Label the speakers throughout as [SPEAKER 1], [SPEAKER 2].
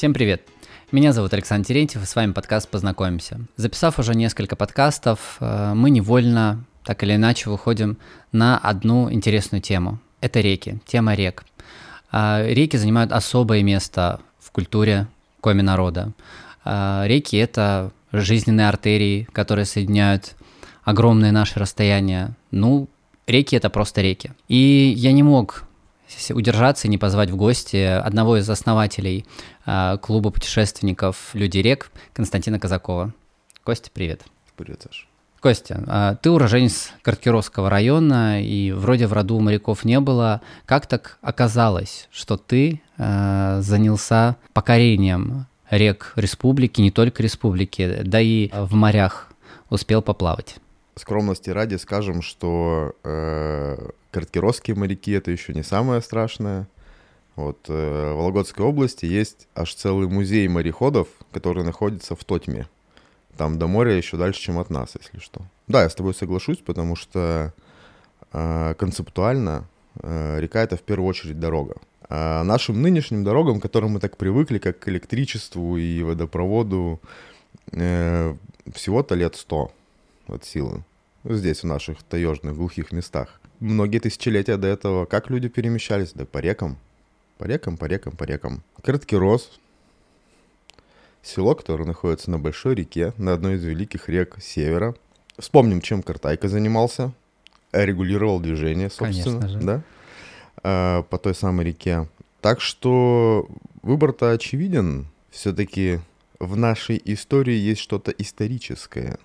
[SPEAKER 1] Всем привет! Меня зовут Александр Терентьев, и с вами подкаст «Познакомимся». Записав уже несколько подкастов, э, мы невольно, так или иначе, выходим на одну интересную тему. Это реки, тема рек. А, реки занимают особое место в культуре коми народа. А, реки — это жизненные артерии, которые соединяют огромные наши расстояния. Ну, реки — это просто реки. И я не мог удержаться и не позвать в гости одного из основателей клуба путешественников «Люди рек» Константина Казакова. Костя, привет.
[SPEAKER 2] Привет, Саша.
[SPEAKER 1] Костя, а ты уроженец Карткировского района, и вроде в роду моряков не было. Как так оказалось, что ты э, занялся покорением рек республики, не только республики, да и в морях успел поплавать?
[SPEAKER 2] Скромности ради скажем, что э, Карткировские моряки — это еще не самое страшное. Вот э, в Вологодской области есть аж целый музей мореходов, который находится в Тотьме. Там до моря еще дальше, чем от нас, если что. Да, я с тобой соглашусь, потому что э, концептуально э, река — это в первую очередь дорога. А нашим нынешним дорогам, к которым мы так привыкли, как к электричеству и водопроводу, э, всего-то лет сто от силы. Здесь, в наших таежных глухих местах многие тысячелетия до этого как люди перемещались? Да по рекам. По рекам, по рекам, по рекам. Краткий рос. Село, которое находится на большой реке, на одной из великих рек севера. Вспомним, чем Картайка занимался. Регулировал движение, собственно.
[SPEAKER 1] Конечно же.
[SPEAKER 2] Да? А, по той самой реке. Так что выбор-то очевиден. Все-таки в нашей истории есть что-то историческое,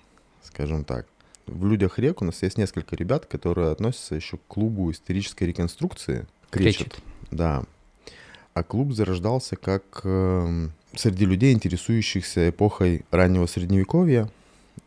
[SPEAKER 2] скажем так в «Людях рек» у нас есть несколько ребят, которые относятся еще к клубу исторической реконструкции.
[SPEAKER 1] Кречет.
[SPEAKER 2] Кречет. Да. А клуб зарождался как э, среди людей, интересующихся эпохой раннего средневековья,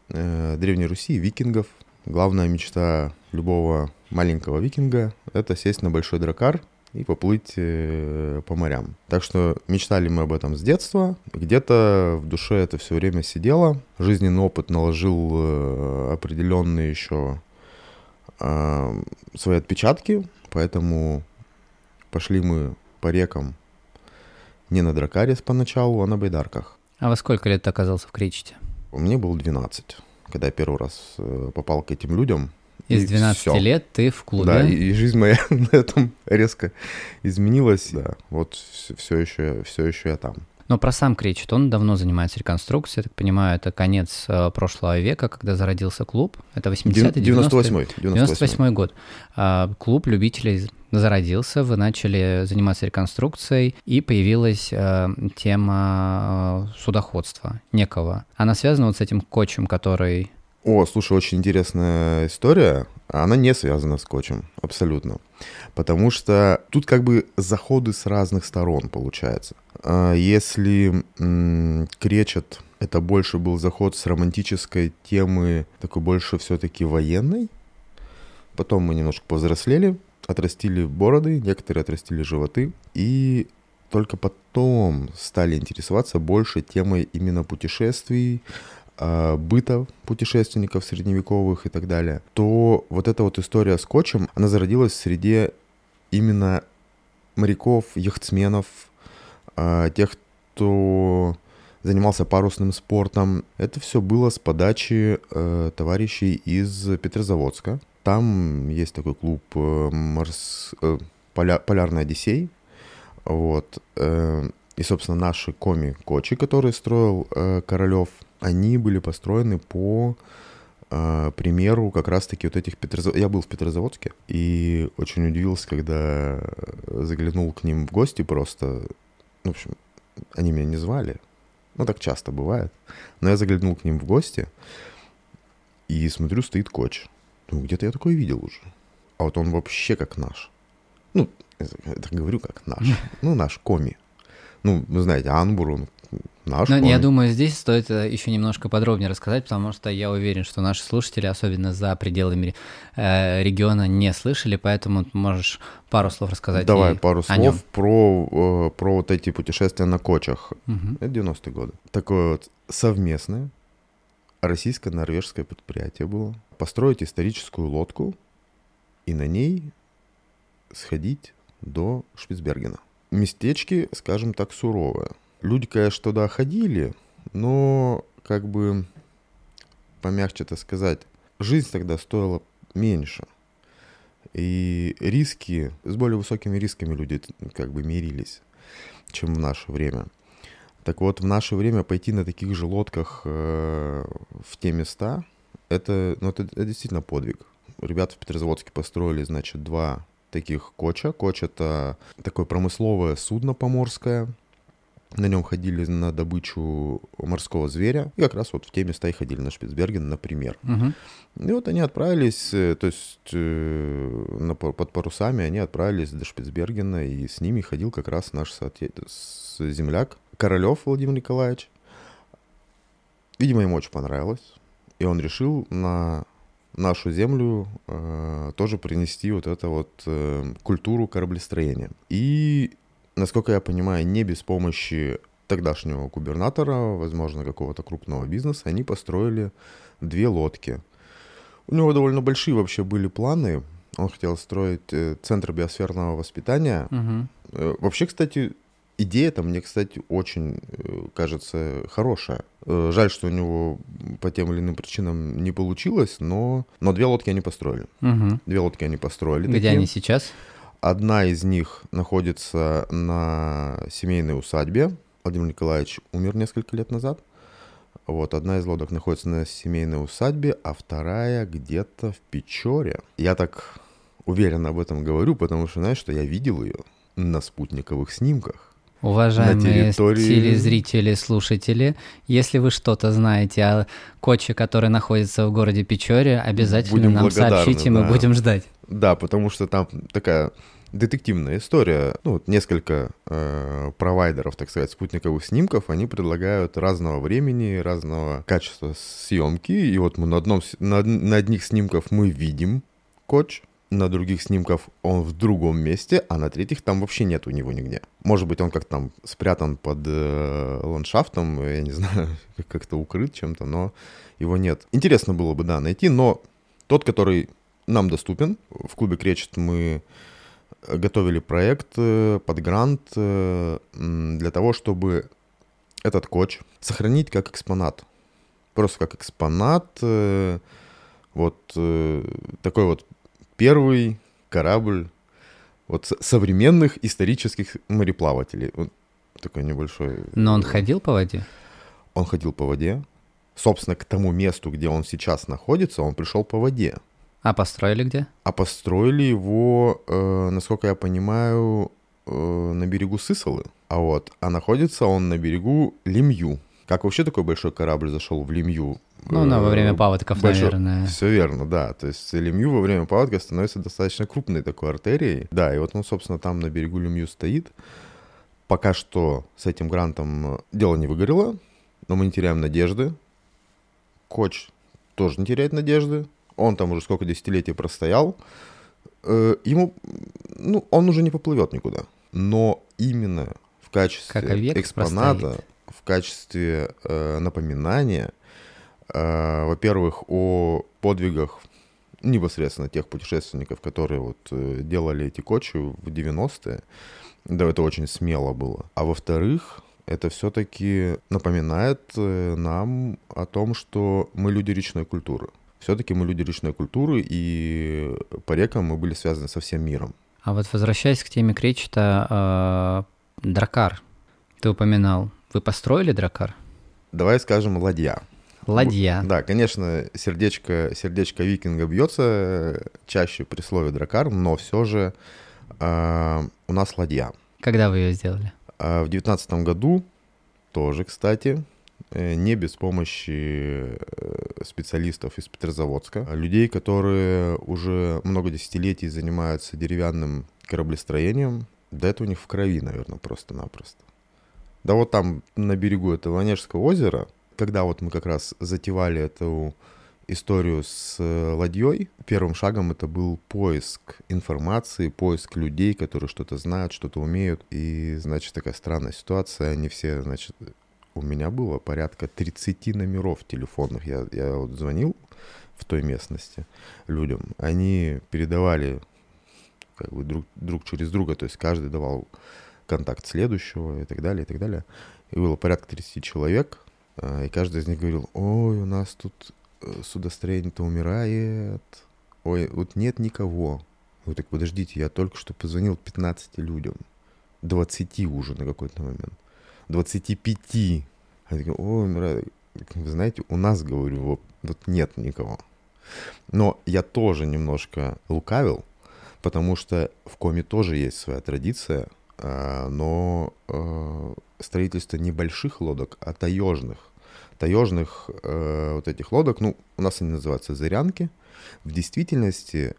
[SPEAKER 2] э, Древней Руси, викингов. Главная мечта любого маленького викинга — это сесть на большой дракар и поплыть э, по морям. Так что мечтали мы об этом с детства. Где-то в душе это все время сидело. Жизненный опыт наложил э, определенные еще свои отпечатки, поэтому пошли мы по рекам не на Дракарис поначалу, а на Байдарках.
[SPEAKER 1] А во сколько лет ты оказался в Кречете?
[SPEAKER 2] Мне было 12, когда я первый раз попал к этим людям.
[SPEAKER 1] Из 12 всё. лет ты в клубе.
[SPEAKER 2] Да, и, и жизнь моя на этом резко изменилась. Да, вот все еще, все еще я там.
[SPEAKER 1] Но про сам Кречет, он давно занимается реконструкцией, я так понимаю, это конец э, прошлого века, когда зародился клуб. Это 80-й,
[SPEAKER 2] 98-й.
[SPEAKER 1] 98 год. А, клуб любителей зародился, вы начали заниматься реконструкцией, и появилась э, тема э, судоходства некого. Она связана вот с этим кочем, который
[SPEAKER 2] о, слушай, очень интересная история. Она не связана с скотчем, абсолютно. Потому что тут как бы заходы с разных сторон получается. А если кречет это больше был заход с романтической темы, такой больше все-таки военной. Потом мы немножко повзрослели, отрастили бороды, некоторые отрастили животы. И только потом стали интересоваться больше темой именно путешествий, быта путешественников средневековых и так далее, то вот эта вот история с скотчем, она зародилась в среде именно моряков, яхтсменов, э, тех, кто занимался парусным спортом. Это все было с подачи э, товарищей из Петрозаводска. Там есть такой клуб э, Марс, э, Поля, Полярный Одиссей. Вот. Э, и, собственно, наши коми-кочи, которые строил э, Королев, они были построены по э, примеру как раз-таки вот этих Петрозаводских. Я был в Петрозаводске и очень удивился, когда заглянул к ним в гости просто. В общем, они меня не звали. Ну, так часто бывает. Но я заглянул к ним в гости и смотрю, стоит коч. Ну, где-то я такой видел уже. А вот он вообще как наш. Ну, так говорю, как наш. Ну, наш коми. Ну, вы знаете, Анбур, он наш.
[SPEAKER 1] Но, я думаю, здесь стоит э, еще немножко подробнее рассказать, потому что я уверен, что наши слушатели, особенно за пределами э, региона, не слышали, поэтому можешь пару слов рассказать.
[SPEAKER 2] Давай пару слов про, э, про вот эти путешествия на кочах. Угу. Это 90-е годы. Такое вот совместное российско-норвежское предприятие было. Построить историческую лодку и на ней сходить до Шпицбергена. Местечки, скажем так, суровые Люди, конечно, туда ходили, но, как бы, помягче это сказать, жизнь тогда стоила меньше. И риски, с более высокими рисками люди как бы мирились, чем в наше время. Так вот, в наше время пойти на таких же лодках э, в те места, это, ну, это, это действительно подвиг. Ребята в Петрозаводске построили, значит, два таких коча. Коч — это такое промысловое судно поморское, на нем ходили на добычу морского зверя. И как раз вот в те места и ходили на Шпицберген, например.
[SPEAKER 1] Угу.
[SPEAKER 2] И вот они отправились, э, то есть э, на, под парусами они отправились до Шпицбергена, и с ними ходил как раз наш соответ... земляк Королев Владимир Николаевич. Видимо, ему очень понравилось. И он решил на нашу землю э, тоже принести вот эту вот э, культуру кораблестроения. И насколько я понимаю, не без помощи тогдашнего губернатора, возможно, какого-то крупного бизнеса, они построили две лодки. У него довольно большие вообще были планы. Он хотел строить э, центр биосферного воспитания. Угу. Вообще, кстати, идея-то мне, кстати, очень э, кажется хорошая. Жаль, что у него по тем или иным причинам не получилось, но, но две лодки они построили.
[SPEAKER 1] Угу.
[SPEAKER 2] Две лодки они построили.
[SPEAKER 1] Где такие. они сейчас?
[SPEAKER 2] Одна из них находится на семейной усадьбе. Владимир Николаевич умер несколько лет назад. Вот, одна из лодок находится на семейной усадьбе, а вторая где-то в Печоре. Я так уверенно об этом говорю, потому что, знаешь, что я видел ее на спутниковых снимках.
[SPEAKER 1] Уважаемые телезрители, слушатели, если вы что-то знаете о коче, который находится в городе Печоре, обязательно будем нам сообщите, да. мы будем ждать.
[SPEAKER 2] Да, потому что там такая детективная история. Ну, вот несколько э, провайдеров, так сказать, спутниковых снимков, они предлагают разного времени, разного качества съемки. И вот мы на, одном, на, на одних снимках мы видим коч, на других снимках он в другом месте, а на третьих там вообще нет у него нигде. Может быть, он как там спрятан под э, ландшафтом, я не знаю, как-то укрыт чем-то, но его нет. Интересно было бы, да, найти, но тот, который нам доступен, в клубе Кречет мы готовили проект э, под грант э, для того, чтобы этот коч сохранить как экспонат. Просто как экспонат. Э, вот такой вот первый корабль вот современных исторических мореплавателей. Вот такой небольшой...
[SPEAKER 1] Но он ходил по воде?
[SPEAKER 2] Он ходил по воде. Собственно, к тому месту, где он сейчас находится, он пришел по воде.
[SPEAKER 1] А построили где?
[SPEAKER 2] А построили его, э, насколько я понимаю, э, на берегу Сысолы. А вот, а находится он на берегу Лемью. Как вообще такой большой корабль зашел в Лемью?
[SPEAKER 1] Ну, на, во время э, паводков, большой... наверное.
[SPEAKER 2] Все верно, да. То есть Лемью во время паводка становится достаточно крупной такой артерией. Да, и вот он, собственно, там на берегу Лемью стоит. Пока что с этим грантом дело не выгорело, но мы не теряем надежды. Коч тоже не теряет надежды он там уже сколько десятилетий простоял, э, ему, ну, он уже не поплывет никуда. Но именно в качестве экспоната, простоит. Качестве э, напоминания, э, во-первых, о подвигах непосредственно тех путешественников, которые вот э, делали эти кочи в 90-е, да, это очень смело было. А во-вторых, это все-таки напоминает э, нам о том, что мы люди речной культуры. Все-таки мы люди речной культуры, и по рекам мы были связаны со всем миром.
[SPEAKER 1] А вот возвращаясь к теме Кречета, э, дракар, ты упоминал. Вы построили дракар?
[SPEAKER 2] Давай скажем ладья.
[SPEAKER 1] Ладья.
[SPEAKER 2] Да, конечно, сердечко, сердечко викинга бьется чаще при слове дракар, но все же э, у нас ладья.
[SPEAKER 1] Когда вы ее сделали?
[SPEAKER 2] Э, в девятнадцатом году тоже, кстати, Э, не без помощи э, специалистов из Петрозаводска, людей, которые уже много десятилетий занимаются деревянным кораблестроением. Да это у них в крови, наверное, просто-напросто. Да вот там на берегу этого Онежского озера, когда вот мы как раз затевали эту историю с э, ладьей, первым шагом это был поиск информации, поиск людей, которые что-то знают, что-то умеют. И, значит, такая странная ситуация. Они все, значит, у меня было порядка 30 номеров телефонных. Я, я вот звонил в той местности людям. Они передавали как бы друг, друг через друга, то есть каждый давал контакт следующего и так далее, и так далее. И было порядка 30 человек, э, и каждый из них говорил, ой, у нас тут э, судостроение-то умирает, ой, вот нет никого. Вы так подождите, я только что позвонил 15 людям, 20 уже на какой-то момент, 25. Они такие, ой, умирает. Вы знаете, у нас, говорю, вот, вот нет никого. Но я тоже немножко лукавил, потому что в коме тоже есть своя традиция, но а, строительство небольших лодок, а таежных. Таежных э, вот этих лодок, ну, у нас они называются зырянки. В действительности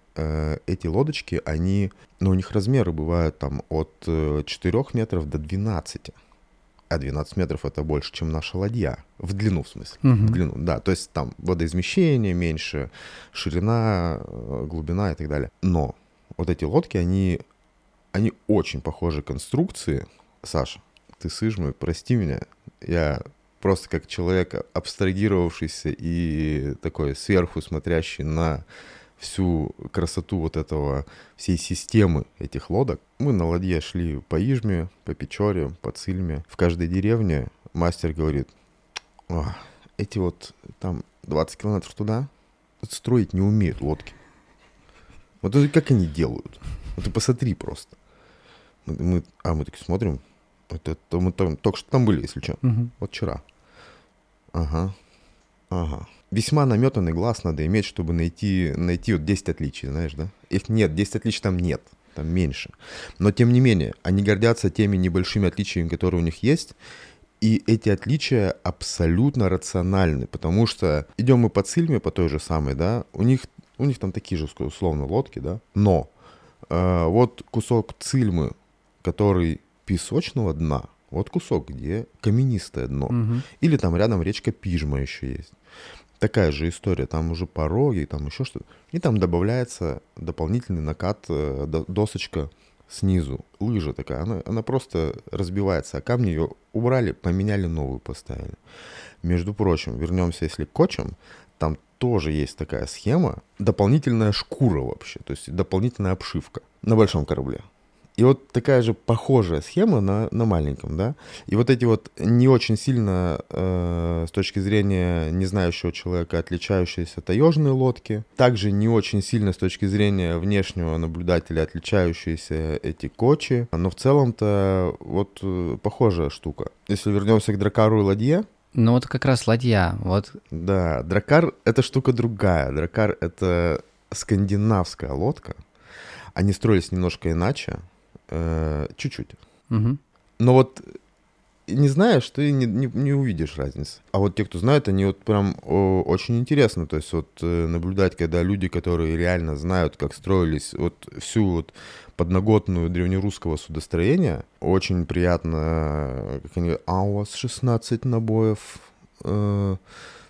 [SPEAKER 2] эти лодочки, они, ну, у них размеры бывают там от 4 э, метров до 12 а 12 метров это больше, чем наша ладья. В длину, в смысле.
[SPEAKER 1] Мгм.
[SPEAKER 2] В длину, да. То есть там водоизмещение меньше, ширина, э, глубина и так далее. Но вот эти лодки, они, они очень похожи конструкции. Саша, ты сыжмый, прости меня. Я просто как человек, абстрагировавшийся и такой сверху смотрящий на всю красоту вот этого, всей системы этих лодок. Мы на ладье шли по Ижме, по Печоре, по Цильме. В каждой деревне мастер говорит, «О, эти вот там 20 километров туда строить не умеют лодки. Вот это как они делают? Вот ты посмотри просто. Мы, а мы такие смотрим, это, это мы там, только что там были, если что.
[SPEAKER 1] Мгм.
[SPEAKER 2] Вот вчера. Ага. Ага. Весьма наметанный глаз надо иметь, чтобы найти, найти вот 10 отличий, знаешь, да? Их нет, 10 отличий там нет, там меньше. Но тем не менее, они гордятся теми небольшими отличиями, которые у них есть, и эти отличия абсолютно рациональны, потому что идем мы по Цильме, по той же самой, да, у них, у них там такие же условно лодки, да, но э, вот кусок Цильмы, который песочного дна, вот кусок, где каменистое дно,
[SPEAKER 1] Мгм.
[SPEAKER 2] или там рядом речка Пижма еще есть. Такая же история, там уже пороги, там еще что-то. И там добавляется дополнительный накат, э, до- досочка снизу, лыжа такая, она, она просто разбивается, а камни ее убрали, поменяли новую, поставили. Между прочим, вернемся, если к кочам, там тоже есть такая схема, дополнительная шкура вообще, то есть дополнительная обшивка на большом корабле. И вот такая же похожая схема на, на маленьком, да. И вот эти вот не очень сильно э, с точки зрения не знающего человека отличающиеся таежные лодки, также не очень сильно с точки зрения внешнего наблюдателя отличающиеся эти кочи, но в целом-то вот э, похожая штука. Если вернемся к дракару и ладье,
[SPEAKER 1] Ну вот как раз ладья, вот
[SPEAKER 2] да, дракар — это штука другая. Дракар — это скандинавская лодка. Они строились немножко иначе, э, чуть-чуть.
[SPEAKER 1] мгм.
[SPEAKER 2] Но вот не знаешь, ты не, не, не увидишь разницы. А вот те, кто знает, они вот прям о, очень интересно. То есть вот э, наблюдать, когда люди, которые реально знают, как строились вот всю вот подноготную древнерусского судостроения, очень приятно, э, как они, а у вас 16 набоев,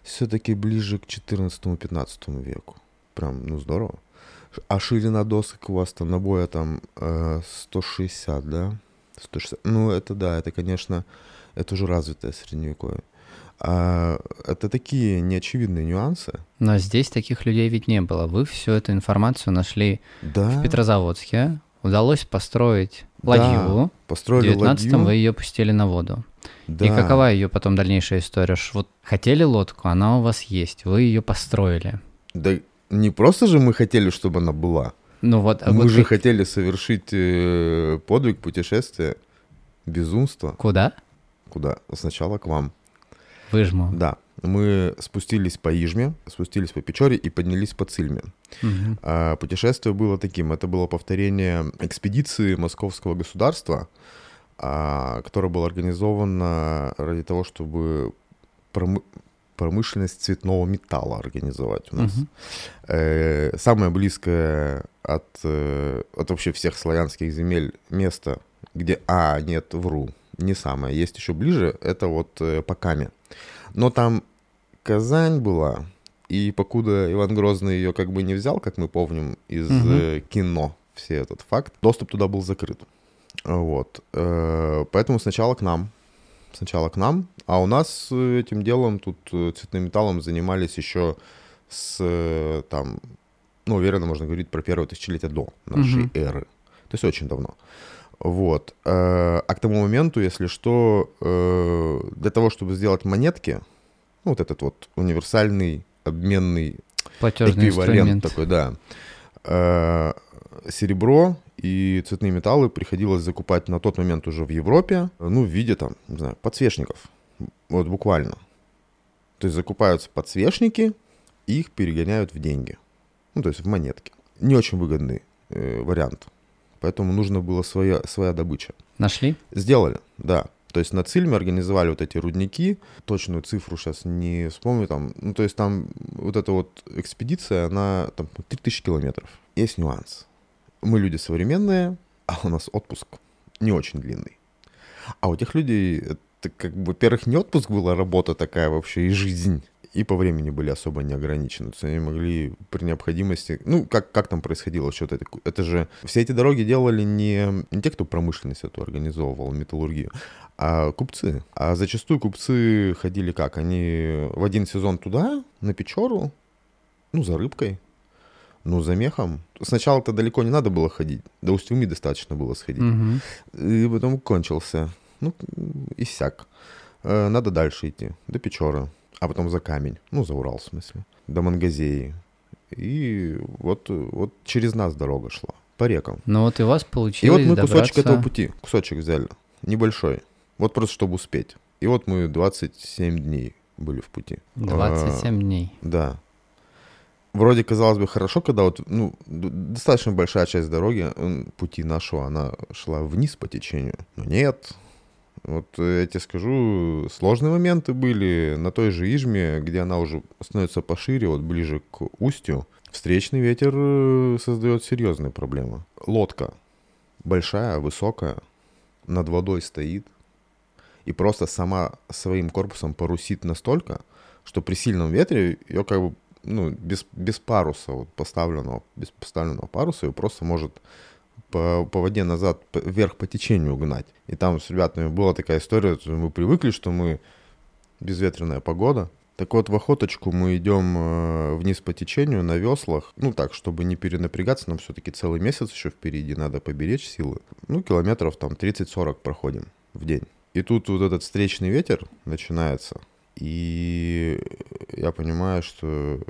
[SPEAKER 2] все-таки ближе к 14-15 веку. Прям, ну здорово. А ширина досок у вас там набоя там э, 160, да? 160. Ну, это да, это, конечно, это уже развитое средневековье. А, это такие неочевидные нюансы.
[SPEAKER 1] Но здесь таких людей ведь не было. Вы всю эту информацию нашли
[SPEAKER 2] Да,
[SPEAKER 1] в Петрозаводске. Удалось построить ладью. В
[SPEAKER 2] построили
[SPEAKER 1] 19-м
[SPEAKER 2] ладью.
[SPEAKER 1] вы ее пустили на воду.
[SPEAKER 2] Да.
[SPEAKER 1] И какова ее потом дальнейшая история? Ш- Вот хотели лодку, она у вас есть, вы ее построили.
[SPEAKER 2] Да не просто же мы хотели, чтобы она была.
[SPEAKER 1] Ну вот, а
[SPEAKER 2] мы
[SPEAKER 1] вот
[SPEAKER 2] же
[SPEAKER 1] как-
[SPEAKER 2] хотели совершить э, подвиг, путешествие, безумство.
[SPEAKER 1] куда?
[SPEAKER 2] Куда? Сначала к вам.
[SPEAKER 1] Выжму.
[SPEAKER 2] Да. Мы спустились по Ижме, спустились по Печоре и поднялись по Цильме. А, Путешествие было таким. Это было повторение экспедиции Московского государства, а, которая была организована ради того, чтобы промы- промышленность цветного металла организовать у нас. Э, Самое близкое от, э, от вообще всех славянских земель место, где... А, нет, вру, не самое. Есть еще ближе, это вот э, по Каме. Но там Казань была, и покуда Иван Грозный ее как бы не взял, как мы помним из э, кино, все этот факт, доступ туда был закрыт. Вот. Поэтому сначала к нам. Сначала к нам. А у нас э, этим делом, тут э, цветным металлом занимались еще с э, там, ну, уверенно можно говорить про первое тысячелетие до нашей
[SPEAKER 1] Мгм.
[SPEAKER 2] эры. То есть очень давно. Вот. А к тому моменту, если что, для того, чтобы сделать монетки, ну, вот этот вот универсальный обменный
[SPEAKER 1] Платежный
[SPEAKER 2] эквивалент
[SPEAKER 1] инструмент.
[SPEAKER 2] такой, да, серебро и цветные металлы приходилось закупать на тот момент уже в Европе, ну, в виде там, не знаю, подсвечников. Вот буквально. То есть закупаются подсвечники, и их перегоняют в деньги. Ну, то есть в монетки. Не очень выгодный э, вариант. Поэтому нужно было своя, своя добыча.
[SPEAKER 1] Нашли?
[SPEAKER 2] Сделали, да. То есть на Цильме организовали вот эти рудники. Точную цифру сейчас не вспомню там. Ну, то есть там вот эта вот экспедиция, она там 3000 километров. Есть нюанс. Мы люди современные, а у нас отпуск не очень длинный. А у тех людей, это как бы, во-первых, не отпуск была, работа такая вообще и жизнь. И по времени были особо не ограничены. То есть они могли при необходимости... Ну, как, как там происходило что-то? Это, это же... Все эти дороги делали не, не те, кто промышленность эту организовывал, металлургию, а купцы. А зачастую купцы ходили как? Они в один сезон туда, на Печору, ну, за рыбкой, ну, за мехом. Сначала-то далеко не надо было ходить. До Усть-Уми достаточно было сходить.
[SPEAKER 1] Мгм.
[SPEAKER 2] И потом кончился. Ну, иссяк. Э, Надо дальше идти. До Печоры. А потом за камень. Ну, за Урал, в смысле. До Мангазеи. И вот, вот через нас дорога шла. По рекам.
[SPEAKER 1] Ну вот и у вас
[SPEAKER 2] И
[SPEAKER 1] получилось
[SPEAKER 2] вот мы кусочек
[SPEAKER 1] добраться-
[SPEAKER 2] этого пути, кусочек взяли. Небольшой. Вот просто чтобы успеть. И вот мы 27 дней были в пути.
[SPEAKER 1] 27 дней.
[SPEAKER 2] А, да. Вроде казалось бы хорошо, когда вот, ну, достаточно большая часть дороги, пути нашего, она шла вниз по течению. Но нет. Вот э, я тебе скажу, сложные моменты были на той же Ижме, где она уже становится пошире, вот ближе к устью. Встречный ветер э, создает серьезные проблемы. Лодка большая, высокая, над водой стоит и просто сама своим корпусом парусит настолько, что при сильном ветре ее как бы ну, без, без паруса, вот поставленного, без поставленного паруса, ее просто может по, по воде назад, вверх по течению гнать. И там с ребятами была такая история, мы привыкли, что мы безветренная погода. Так вот, в охоточку мы идем э, вниз по течению на веслах. Ну так, чтобы не перенапрягаться, нам все-таки целый месяц еще впереди, надо поберечь силы. Ну, километров там 30-40 проходим в день. И тут вот этот встречный ветер начинается. И я понимаю, что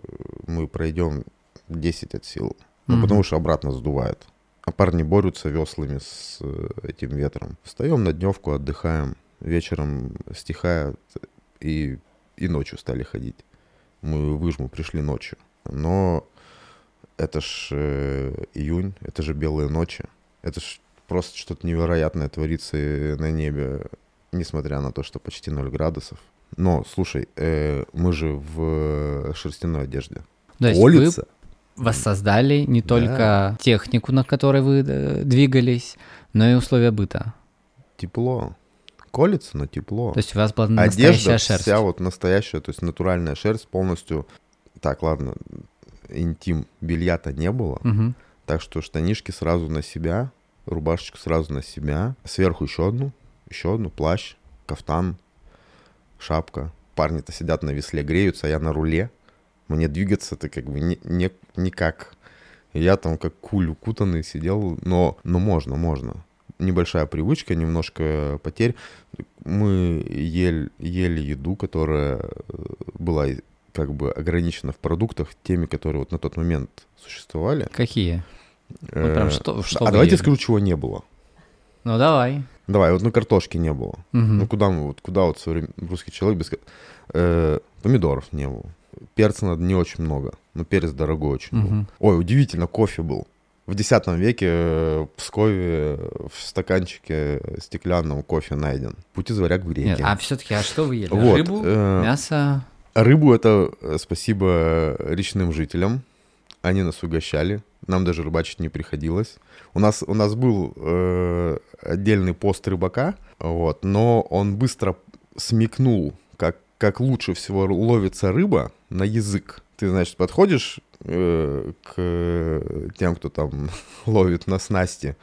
[SPEAKER 2] мы пройдем 10 от сил. Ну,
[SPEAKER 1] Мгм.
[SPEAKER 2] потому что обратно сдувает. А парни борются веслами с э, этим ветром. Встаем на дневку, отдыхаем. Вечером стихает, и, и ночью стали ходить. Мы Выжму пришли ночью. Но это ж э, июнь, это же белые ночи. Это ж просто что-то невероятное творится э, на небе, несмотря на то, что почти 0 градусов. Но, слушай, э, мы же в шерстяной одежде.
[SPEAKER 1] То есть
[SPEAKER 2] Колется.
[SPEAKER 1] вы воссоздали не только технику, на которой вы э, двигались, но и условия быта.
[SPEAKER 2] Тепло. Колется, но тепло.
[SPEAKER 1] То есть у вас была
[SPEAKER 2] Одежда
[SPEAKER 1] настоящая шерсть.
[SPEAKER 2] вся вот настоящая, то есть натуральная шерсть полностью. Так, ладно, интим белья-то не было,
[SPEAKER 1] Мгм.
[SPEAKER 2] так что штанишки сразу на себя, рубашечку сразу на себя, сверху еще одну, еще одну, плащ, кафтан, шапка. Парни-то сидят на весле, греются, а я на руле. Мне двигаться-то как бы не, не- никак. Я там как куль укутанный сидел, но, но можно, можно. Небольшая привычка, немножко потерь. Мы ели, ели еду, которая э, была как бы ограничена в продуктах теми, которые вот на тот момент существовали.
[SPEAKER 1] Какие? Ну, прям что, что
[SPEAKER 2] а давайте
[SPEAKER 1] ели?
[SPEAKER 2] скажу, чего не было.
[SPEAKER 1] Ну, давай.
[SPEAKER 2] Давай, вот ну картошки не было.
[SPEAKER 1] Мгм.
[SPEAKER 2] Ну куда мы, вот куда вот современ- русский человек без... э, помидоров не было. Перца надо не очень много. Но перец дорогой очень был.
[SPEAKER 1] Мгм.
[SPEAKER 2] Ой, удивительно, кофе был. В X веке э, в Пскове э, в стаканчике стеклянном кофе найден. Путь из варяг в реке.
[SPEAKER 1] Нет, а все-таки, а что вы ели?
[SPEAKER 2] Вот,
[SPEAKER 1] Рыбу,
[SPEAKER 2] э,
[SPEAKER 1] мясо?
[SPEAKER 2] Рыбу это э, спасибо речным жителям. Они нас угощали. Нам даже рыбачить не приходилось. У нас, у нас был э, отдельный пост рыбака, вот, но он быстро смекнул, как, как лучше всего ловится рыба на язык. Ты, значит, подходишь э, к тем, кто там ловит на снасти,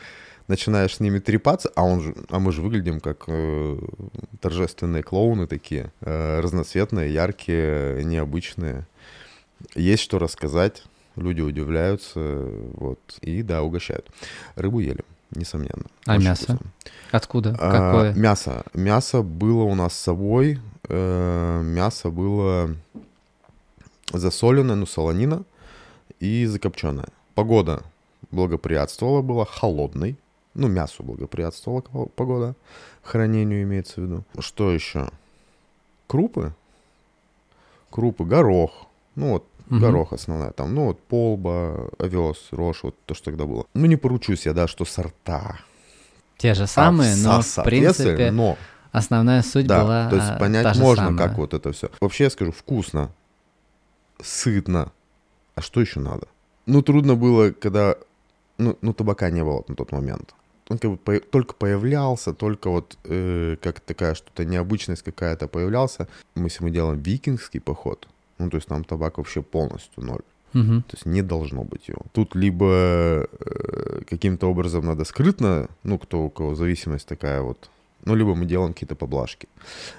[SPEAKER 2] начинаешь с ними трепаться, а, он же, а мы же выглядим как э, торжественные клоуны такие, э, разноцветные, яркие, необычные. Есть что рассказать, люди удивляются, вот, и да, угощают. Рыбу ели. несомненно.
[SPEAKER 1] А мясо?
[SPEAKER 2] вкусно.
[SPEAKER 1] Откуда?
[SPEAKER 2] А,
[SPEAKER 1] Какое?
[SPEAKER 2] мясо. Мясо было у нас с собой. э, мясо было засоленное, ну, солонина и закопченное. Погода благоприятствовала, была холодной. Ну, мясу благоприятствовала погода. Хранению имеется в виду. Что еще? Крупы. Крупы, горох. Ну, вот
[SPEAKER 1] Мгм.
[SPEAKER 2] горох основная. Там, ну, вот полба, овес, рожь, вот то, что тогда было. Ну, не поручусь я, да, что сорта.
[SPEAKER 1] Те же
[SPEAKER 2] а
[SPEAKER 1] самые,
[SPEAKER 2] со-
[SPEAKER 1] но в принципе
[SPEAKER 2] но
[SPEAKER 1] основная суть
[SPEAKER 2] да,
[SPEAKER 1] была
[SPEAKER 2] то есть
[SPEAKER 1] а,
[SPEAKER 2] понять
[SPEAKER 1] та же
[SPEAKER 2] можно,
[SPEAKER 1] самая.
[SPEAKER 2] как вот это все. Вообще я скажу, вкусно, сытно. А что еще надо? Ну, трудно было, когда, ну, ну табака не было на тот момент. Он как бы по- только появлялся, только вот э, как такая что-то необычность какая-то появлялся. Мы, если мы делаем викингский поход, ну, то есть там табак вообще полностью ноль.
[SPEAKER 1] Мгм.
[SPEAKER 2] То есть не должно быть его. Тут либо э, каким-то образом надо скрытно, ну, кто у кого зависимость такая вот, ну, либо мы делаем какие-то поблажки.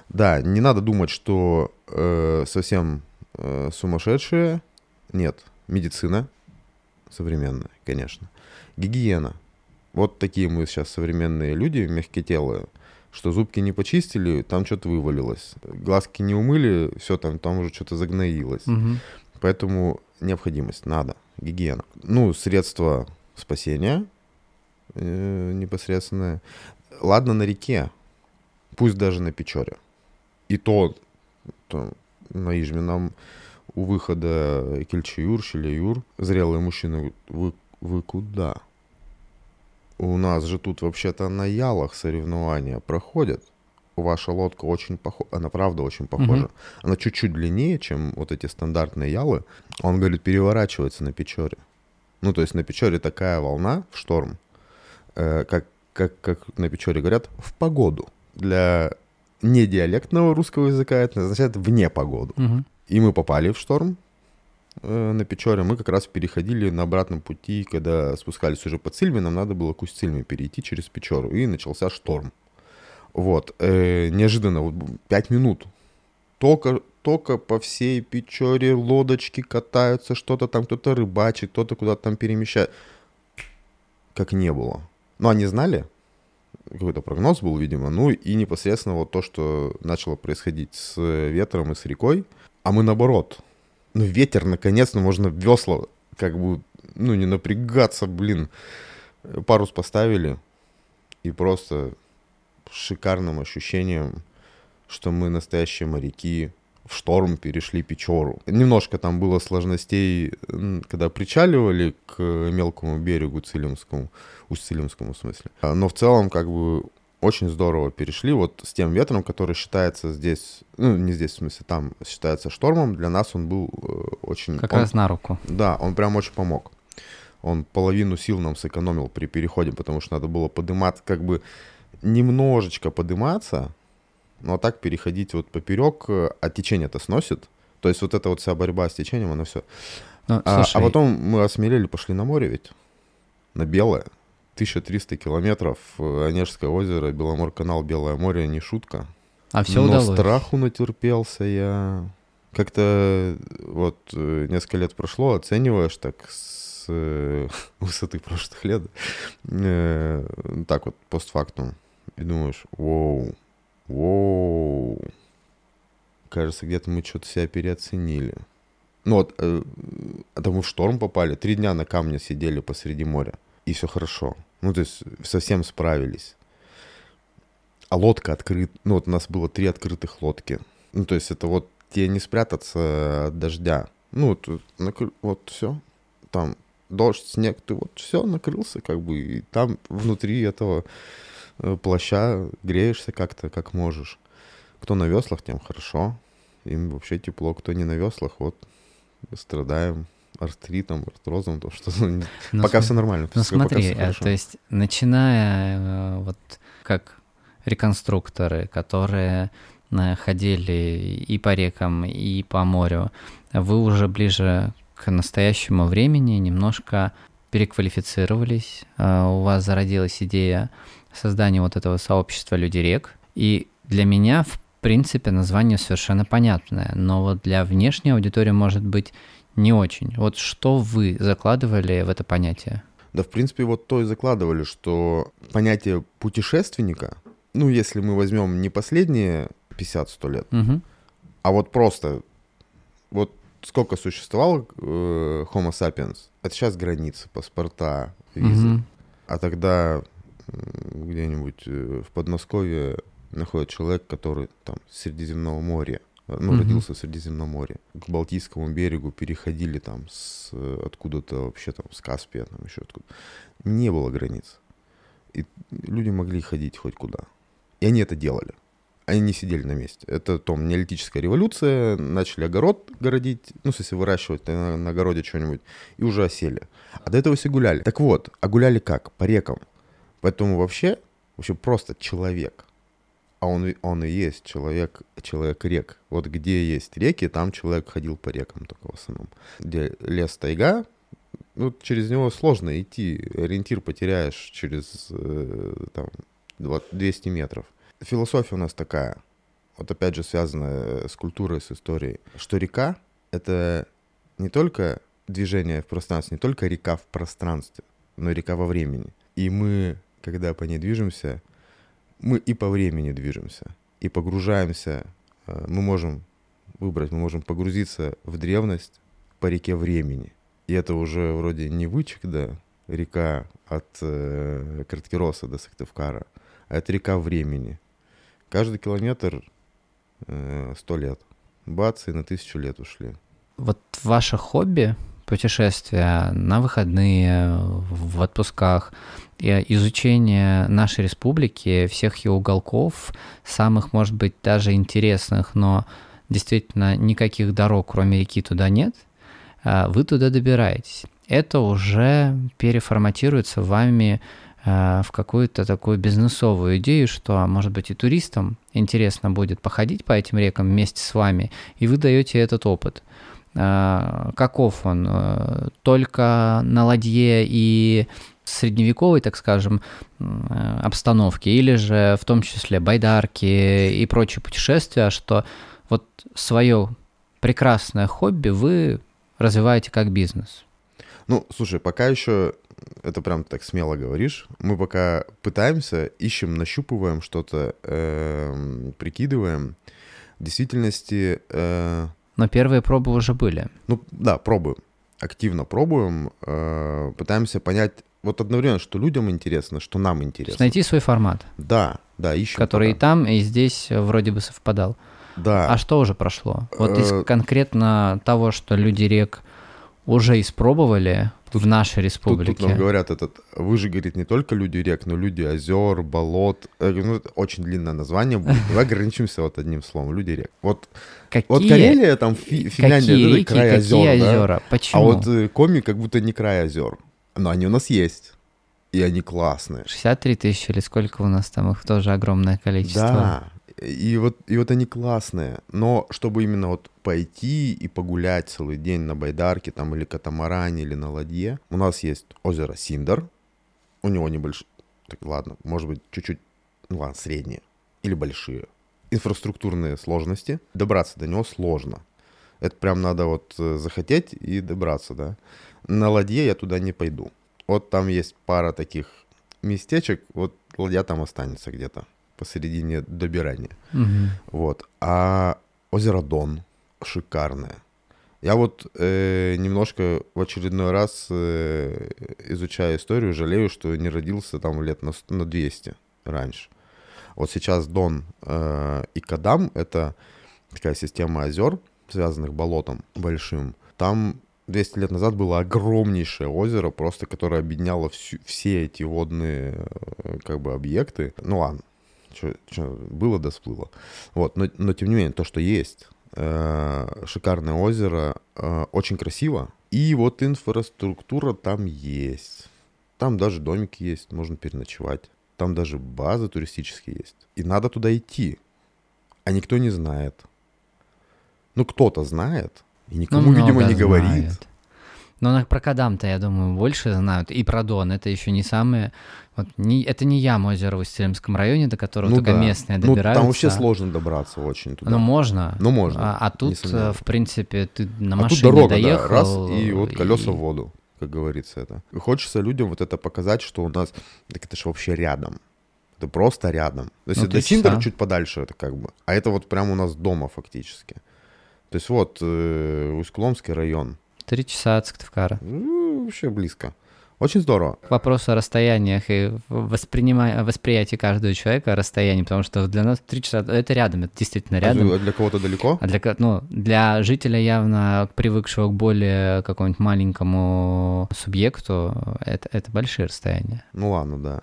[SPEAKER 2] Да, не надо думать, что э, совсем э, сумасшедшие. Нет, медицина современная, конечно. Гигиена. Вот такие мы сейчас современные люди, мягкотелые, что зубки не почистили, там что-то вывалилось. Глазки не умыли, все там, там уже что-то загноилось.
[SPEAKER 1] Мгм.
[SPEAKER 2] Поэтому необходимость, надо, гигиена. Ну, средства спасения э, непосредственное. Ладно на реке, пусть даже на Печоре. И то, то на Ижме нам у выхода Кельчеюр, Шелеюр, зрелые мужчины, вы, вы куда? У нас же тут вообще-то на ялах соревнования проходят. Ваша лодка очень похожа, она правда очень похожа.
[SPEAKER 1] Мгм.
[SPEAKER 2] Она чуть-чуть длиннее, чем вот эти стандартные ялы. Он говорит, переворачивается на Печоре. Ну, то есть на Печоре такая волна в шторм, э, как, как, как на Печоре говорят, в погоду. Для недиалектного русского языка это означает вне погоду.
[SPEAKER 1] Мгм.
[SPEAKER 2] И мы попали в шторм э, на Печоре. Мы как раз переходили на обратном пути, когда спускались уже под Сильве, нам надо было к Усть-Сильме перейти через Печору. И начался шторм. Вот. э, неожиданно, вот пять минут. Только, только по всей Печоре лодочки катаются, что-то там, кто-то рыбачит, кто-то куда-то там перемещает. Как не было. Но они знали, какой-то прогноз был, видимо, ну и непосредственно вот то, что начало происходить с ветром и с рекой, а мы наоборот. Ну, ветер, наконец-то, можно весла, как бы, ну, не напрягаться, блин. Парус поставили, и просто шикарным ощущением, что мы настоящие моряки, в шторм перешли Печору. Немножко там было сложностей, когда причаливали к мелкому берегу Цилимскому, Усть-Цилимскому в смысле. А, Но в целом, как бы, очень здорово перешли вот с тем ветром, который считается здесь, ну, не здесь, в смысле, там считается штормом, для нас он был э, очень...
[SPEAKER 1] Как
[SPEAKER 2] он-
[SPEAKER 1] раз на руку.
[SPEAKER 2] да, он прям очень помог. Он половину сил нам сэкономил при переходе, потому что надо было подниматься, как бы немножечко подниматься, но так переходить вот поперек, э, а течение-то сносит. То есть вот эта вот вся борьба с течением, она все.
[SPEAKER 1] Ну,
[SPEAKER 2] А,
[SPEAKER 1] слушай,
[SPEAKER 2] а потом мы осмелели, пошли на море ведь, на Белое. 1300 километров, э, Онежское озеро, Беломор-канал, Белое море, не шутка.
[SPEAKER 1] а все
[SPEAKER 2] Но
[SPEAKER 1] удалось.
[SPEAKER 2] страху натерпелся я. Как-то э, вот э, несколько лет прошло, оцениваешь так с высоты прошлых лет, так вот постфактум, и думаешь, воу, воу, кажется, где-то мы что-то себя переоценили. Ну вот, это мы в шторм попали, три дня на камне сидели посреди моря, и все хорошо. Ну, то есть совсем справились. А лодка открыта. Ну, вот у нас было три открытых лодки. Ну, то есть это вот тебе не спрятаться от дождя. Ну, вот, накры- вот все. Там дождь, снег, ты вот все накрылся, как бы, и там внутри этого э, плаща греешься как-то, как можешь. Кто на веслах, тем хорошо. Им вообще тепло. Кто не на веслах, вот страдаем артритом, артрозом, то что ну, пока
[SPEAKER 1] см-
[SPEAKER 2] все нормально.
[SPEAKER 1] Ну
[SPEAKER 2] пока
[SPEAKER 1] смотри,
[SPEAKER 2] всё
[SPEAKER 1] э,
[SPEAKER 2] хорошо.
[SPEAKER 1] то есть начиная э, вот как реконструкторы, которые э, ходили и по рекам, и по морю, вы уже ближе к настоящему времени немножко переквалифицировались, э, у вас зародилась идея создания вот этого сообщества людей рек, и для меня, в принципе, название совершенно понятное, но вот для внешней аудитории может быть не очень. Вот что вы закладывали в это понятие?
[SPEAKER 2] Да, в принципе, вот то и закладывали, что понятие путешественника, ну, если мы возьмем не последние 50-100 лет,
[SPEAKER 1] Мгм.
[SPEAKER 2] а вот просто, вот сколько существовал э, Homo sapiens, это сейчас границы, паспорта, визы.
[SPEAKER 1] Мгм.
[SPEAKER 2] А тогда где-нибудь э, в Подмосковье находит человек, который там с Средиземного моря, ну,
[SPEAKER 1] Мгм.
[SPEAKER 2] родился в Средиземном море, к Балтийскому берегу переходили там с э, откуда-то вообще там с Каспия, там еще откуда. Не было границ. И люди могли ходить хоть куда. И они это делали. Они не сидели на месте. Это том неолитическая революция, начали огород городить, ну, смысле, выращивать на, на огороде что-нибудь, и уже осели. А до этого все гуляли. Так вот, а гуляли как? По рекам. Поэтому вообще, вообще просто человек. А он, он и есть человек, человек рек. Вот где есть реки, там человек ходил по рекам только в основном. Где лес, тайга, ну, через него сложно идти. Ориентир потеряешь через э, там, 20 200 метров. Философия у нас такая, вот опять же связанная с культурой, с историей, что река — это не только движение в пространстве, не только река в пространстве, но и река во времени. И мы, когда по ней движемся, мы и по времени движемся, и погружаемся. э, Мы можем выбрать, мы можем погрузиться в древность по реке времени. И это уже вроде не Вычек, да, река от э, Краткероса до Сыктывкара, а это река времени. Каждый километр э, сто лет. Бац, и на тысячу лет ушли.
[SPEAKER 1] Вот ваше хобби, путешествия на выходные, в отпусках, и изучение нашей республики, всех ее уголков, самых, может быть, даже интересных, но действительно никаких дорог, кроме реки, туда нет, а, вы туда добираетесь. Это уже переформатируется вами а, в какую-то такую бизнесовую идею, что, может быть, и туристам интересно будет походить по этим рекам вместе с вами, и вы даете этот опыт. А, Каков он? Э, Только на ладье и средневековой, так скажем, э, обстановке, или же в том числе байдарки и прочие путешествия, что вот свое прекрасное хобби вы развиваете как бизнес.
[SPEAKER 2] Ну, слушай, пока еще, это прям так смело говоришь, мы пока пытаемся, ищем, нащупываем что-то, эм, прикидываем. В действительности, э,
[SPEAKER 1] Но первые пробы уже были.
[SPEAKER 2] ну да, пробуем, активно пробуем, э, пытаемся понять, вот одновременно, что людям интересно, что нам интересно.
[SPEAKER 1] найти свой формат,
[SPEAKER 2] Да, да, ищем.
[SPEAKER 1] который и
[SPEAKER 2] пока.
[SPEAKER 1] там, и здесь э, вроде бы совпадал.
[SPEAKER 2] Да.
[SPEAKER 1] А что уже прошло? Вот из
[SPEAKER 2] Э,
[SPEAKER 1] конкретно того, что люди рек уже испробовали в нашей
[SPEAKER 2] Тут,
[SPEAKER 1] республике.
[SPEAKER 2] тут нам говорят этот, вы же, говорит, не только люди рек, но люди озер, болот. Говорю, ну, это очень длинное название будет. Давай ограничимся вот одним словом, люди рек. Вот,
[SPEAKER 1] какие,
[SPEAKER 2] вот Карелия, там Фи- Финляндия,
[SPEAKER 1] какие
[SPEAKER 2] это
[SPEAKER 1] реки,
[SPEAKER 2] край
[SPEAKER 1] какие
[SPEAKER 2] озер, да?
[SPEAKER 1] озера?
[SPEAKER 2] А
[SPEAKER 1] Почему?
[SPEAKER 2] вот э, Коми как будто не край озер. Но они у нас есть. И они классные.
[SPEAKER 1] 63 тысячи или сколько у нас там их тоже огромное количество.
[SPEAKER 2] Да. И вот, и вот они классные. Но чтобы именно вот пойти и погулять целый день на байдарке там или катамаране, или на ладье, у нас есть озеро Синдер. У него небольшое... Так, ладно, может быть, чуть-чуть, ну ладно, средние или большие. Инфраструктурные сложности. Добраться до него сложно. Это прям надо вот э, захотеть и добраться, да. На ладье я туда не пойду. Вот там есть пара таких местечек, вот ладья там останется где-то посередине добирания.
[SPEAKER 1] Мгм.
[SPEAKER 2] Вот. А озеро Дон шикарное. Я вот э, немножко в очередной раз, э, изучая историю, жалею, что не родился там лет на, на 200 раньше. Вот сейчас Дон э, и Кадам — это такая система озер, связанных болотом большим. Там 200 лет назад было огромнейшее озеро, просто которое объединяло всю- все эти водные э, как бы объекты. Ну ладно, что было да сплыло. Вот, но, но тем не менее, то, что есть, э, шикарное озеро, э, очень красиво, и вот инфраструктура там есть. Там даже домики есть, можно переночевать. Там даже базы туристические есть. И надо туда идти. А никто не знает. Ну, кто-то знает, и
[SPEAKER 1] Ну,
[SPEAKER 2] никому, видимо, не говорит.
[SPEAKER 1] Но на- про Кадам-то, я думаю, больше знают. И про Дон. Это еще не самое... Вот, не, это не ям озеро в Устилимском районе, до которого только
[SPEAKER 2] да.
[SPEAKER 1] местные
[SPEAKER 2] Ну,
[SPEAKER 1] добираются.
[SPEAKER 2] там вообще сложно добраться очень туда.
[SPEAKER 1] Ну, можно.
[SPEAKER 2] Ну, можно,
[SPEAKER 1] А, а тут, э, в принципе, ты на
[SPEAKER 2] а тут
[SPEAKER 1] машине
[SPEAKER 2] дорога,
[SPEAKER 1] доехал.
[SPEAKER 2] да, раз, и вот колеса
[SPEAKER 1] и-
[SPEAKER 2] в воду. как говорится это. Хочется людям вот это показать, что у нас, так это же вообще рядом. Это просто рядом. То есть
[SPEAKER 1] Ну,
[SPEAKER 2] до Синдера чуть подальше это как бы. А это вот прямо у нас дома фактически. То есть вот э, Усть-Коломский район.
[SPEAKER 1] Три часа от Сыктывкара.
[SPEAKER 2] Ну, вообще близко. Очень здорово.
[SPEAKER 1] К вопросу о расстояниях и воспринима... восприятии каждого человека о расстоянии, потому что для нас три часа — это рядом, это действительно рядом.
[SPEAKER 2] А для кого-то далеко?
[SPEAKER 1] А для, ну, для жителя, явно привыкшего к более какому-нибудь маленькому субъекту, это, это большие расстояния.
[SPEAKER 2] Ну ладно, да.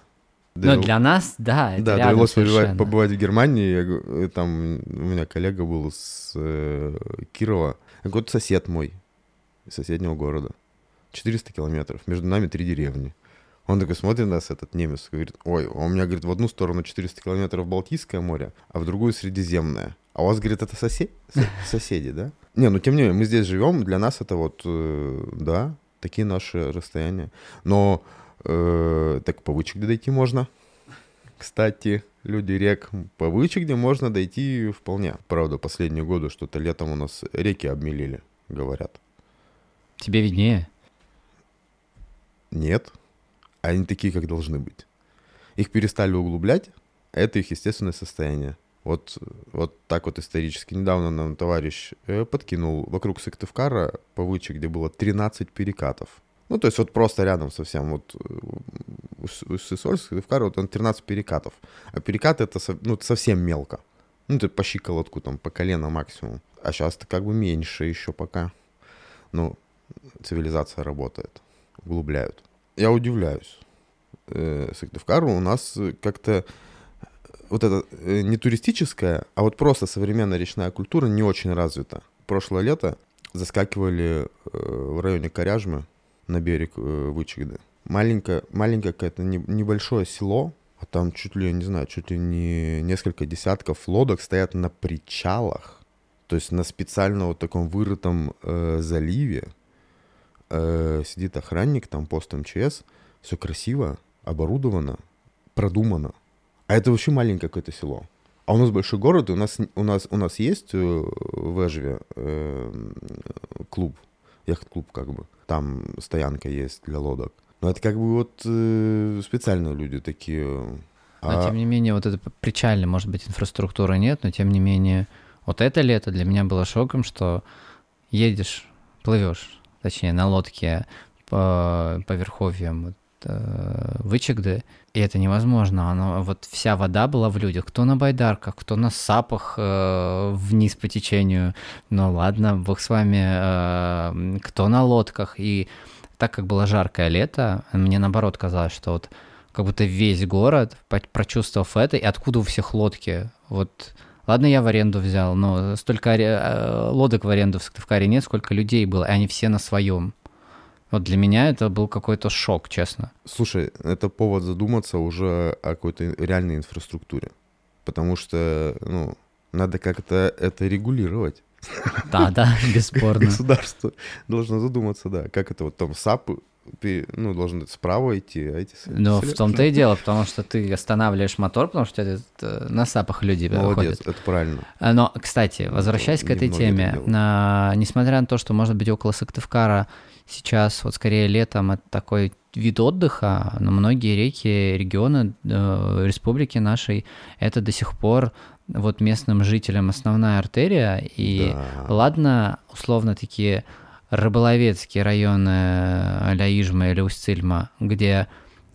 [SPEAKER 1] Но для нас, да, это
[SPEAKER 2] Да, довелось побывать, побывать в Германии. Я там у меня коллега был с э, Кирова. Какой-то сосед мой из соседнего города. 400 километров. Между нами три деревни. Он такой смотрит на нас, этот немец, говорит, ой, а у меня, говорит, в одну сторону 400 километров Балтийское море, а в другую Средиземное. А у вас, говорит, это сосе- со- соседи, да? Не, ну тем не менее, мы здесь живем, для нас это вот, э, да, такие наши расстояния. Но э, так по Вычегде дойти можно. Кстати, люди рек по Вычегде можно дойти вполне. Правда, последние годы что-то летом у нас реки обмелили, говорят.
[SPEAKER 1] Тебе виднее.
[SPEAKER 2] Нет, они такие, как должны быть. Их перестали углублять, это их естественное состояние. Вот, вот так вот исторически. Недавно нам товарищ э, подкинул вокруг Сыктывкара по Выче, где было 13 перекатов. Ну, то есть вот просто рядом совсем, вот э, Ус- Усть-Сысоль, Сыктывкар, вот он 13 перекатов. А перекаты это ну, это совсем мелко. Ну, ты по щиколотку, там, по колено максимум. А сейчас-то как бы меньше еще пока. Ну, цивилизация работает, углубляют. Я удивляюсь. Э, Сыктывкару у нас э, как-то вот это э, не туристическая, а вот просто современная речная культура не очень развита. Прошлое лето заскакивали э, в районе Коряжмы на берег э, Вычегды. Маленькое, маленькое какое-то не- небольшое село, а там чуть ли, не знаю, чуть ли не несколько десятков лодок стоят на причалах, то есть на специально вот таком вырытом э, заливе, э, сидит охранник, там пост МЧС, все красиво, оборудовано, продумано. А это вообще маленькое какое-то село. А у нас большой город, и у нас, у нас, у нас есть э, в Эжве э, клуб, яхт-клуб как бы. Там стоянка есть для лодок. Но это как бы вот э, специальные люди такие.
[SPEAKER 1] Но
[SPEAKER 2] А-
[SPEAKER 1] тем не менее, вот это причальная, может быть, инфраструктуры нет, но тем не менее, вот это лето для меня было шоком, что едешь, плывешь, точнее, на лодке по, по верховьям вот, э, Вычегды, и это невозможно. Оно, вот вся вода была в людях. Кто на байдарках, кто на сапах э, вниз по течению. Ну ладно, бог с вами. э, кто на лодках. И так как было жаркое лето, мне наоборот казалось, что вот как будто весь город, прочувствовав это, и откуда у всех лодки. Вот, ладно, я в аренду взял, но столько э, лодок в аренду в Сыктывкаре нет, сколько людей было, и они все на своем. Вот для меня это был какой-то шок, честно.
[SPEAKER 2] Слушай, это повод задуматься уже о какой-то реальной инфраструктуре. Потому что, ну, надо как-то это регулировать.
[SPEAKER 1] Да, да, бесспорно.
[SPEAKER 2] Государство должно задуматься, да, как это вот там САП, ну, должен справа идти, а эти...
[SPEAKER 1] Но в том-то и дело, потому что ты останавливаешь мотор, потому что это, на сапах люди
[SPEAKER 2] Молодец,
[SPEAKER 1] ходят.
[SPEAKER 2] это правильно.
[SPEAKER 1] А, Но, кстати, возвращаясь к этой теме,
[SPEAKER 2] это
[SPEAKER 1] на- несмотря на то, что, может быть, около Сыктывкара сейчас, вот скорее летом, это такой вид отдыха, но многие реки, регионы э, республики нашей, это до сих пор вот местным жителям основная артерия, и
[SPEAKER 2] Да.
[SPEAKER 1] ладно, условно такие рыболовецкие районы а-ля Ижма или Усть-Цильма, где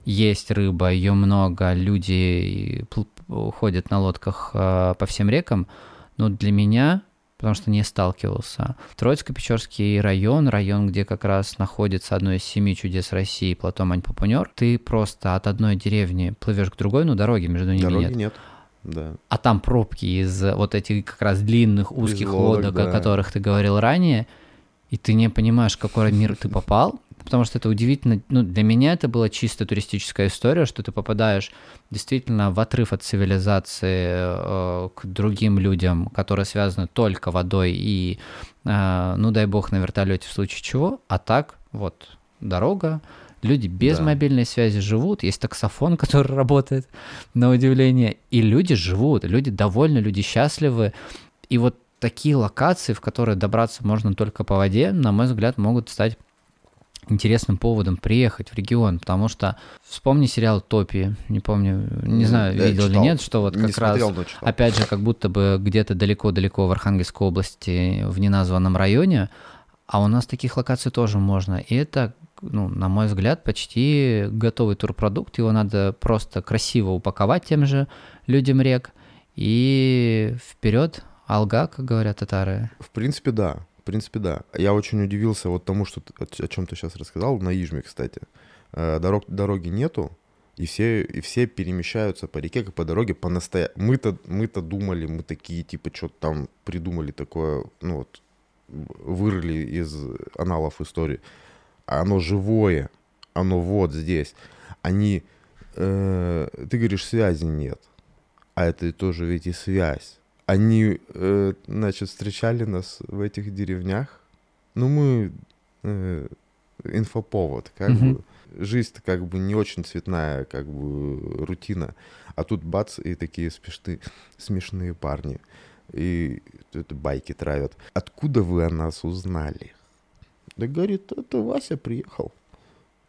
[SPEAKER 1] есть рыба, ее много, люди ходят на лодках э, по всем рекам, но для меня, потому что не сталкивался, Троицко-Печорский район, район, где как раз находится одно из семи чудес России, плато Мань-Папунер, ты просто от одной деревни плывешь к другой, ну дороги между ними
[SPEAKER 2] Дороги
[SPEAKER 1] нет.
[SPEAKER 2] нет. Да.
[SPEAKER 1] А там пробки из вот этих как раз длинных узких
[SPEAKER 2] лодок,
[SPEAKER 1] лодок, о
[SPEAKER 2] да.
[SPEAKER 1] которых ты говорил ранее, и ты не понимаешь, в какой мир ты попал, потому что это удивительно. Ну, для меня это была чисто туристическая история, что ты попадаешь действительно в отрыв от цивилизации э, к другим людям, которые связаны только водой и, э, ну, дай бог, на вертолете в случае чего, а так вот дорога, Люди без
[SPEAKER 2] Да.
[SPEAKER 1] мобильной связи живут, есть таксофон, который работает, на удивление, и люди живут, люди довольны, люди счастливы. И вот такие локации, в которые добраться можно только по воде, на мой взгляд, могут стать интересным поводом приехать в регион, потому что вспомни сериал «Топи», не помню, не знаю,
[SPEAKER 2] Я
[SPEAKER 1] видел или
[SPEAKER 2] читал.
[SPEAKER 1] нет, что вот
[SPEAKER 2] Не
[SPEAKER 1] как раз,
[SPEAKER 2] смотрел, читал.
[SPEAKER 1] опять же, как будто бы где-то далеко-далеко в Архангельской области, в неназванном районе, а у нас таких локаций тоже можно, и это, ну, на мой взгляд, почти готовый турпродукт, его надо просто красиво упаковать тем же людям рек, и вперед, алга, как говорят татары.
[SPEAKER 2] В принципе, да. В принципе, да. Я очень удивился вот тому, что о чем ты сейчас рассказал, на Ижме, кстати. Э, Дорог, дороги нету, и все, и все перемещаются по реке, как по дороге, по настоя... Мы-то, мы-то думали, мы такие, типа, что-то там придумали такое, ну вот, вырыли из аналов истории. А оно живое, оно вот здесь. Они, э, ты говоришь, связи нет. А это тоже ведь и связь. Они, э, значит, встречали нас в этих деревнях. Ну, мы э, инфоповод, как
[SPEAKER 1] Мгм.
[SPEAKER 2] бы. Жизнь-то как бы не очень цветная, как бы рутина. А тут бац, и такие смешные, смешные парни. И это байки травят. Откуда вы о нас узнали? Да говорит, это Вася приехал.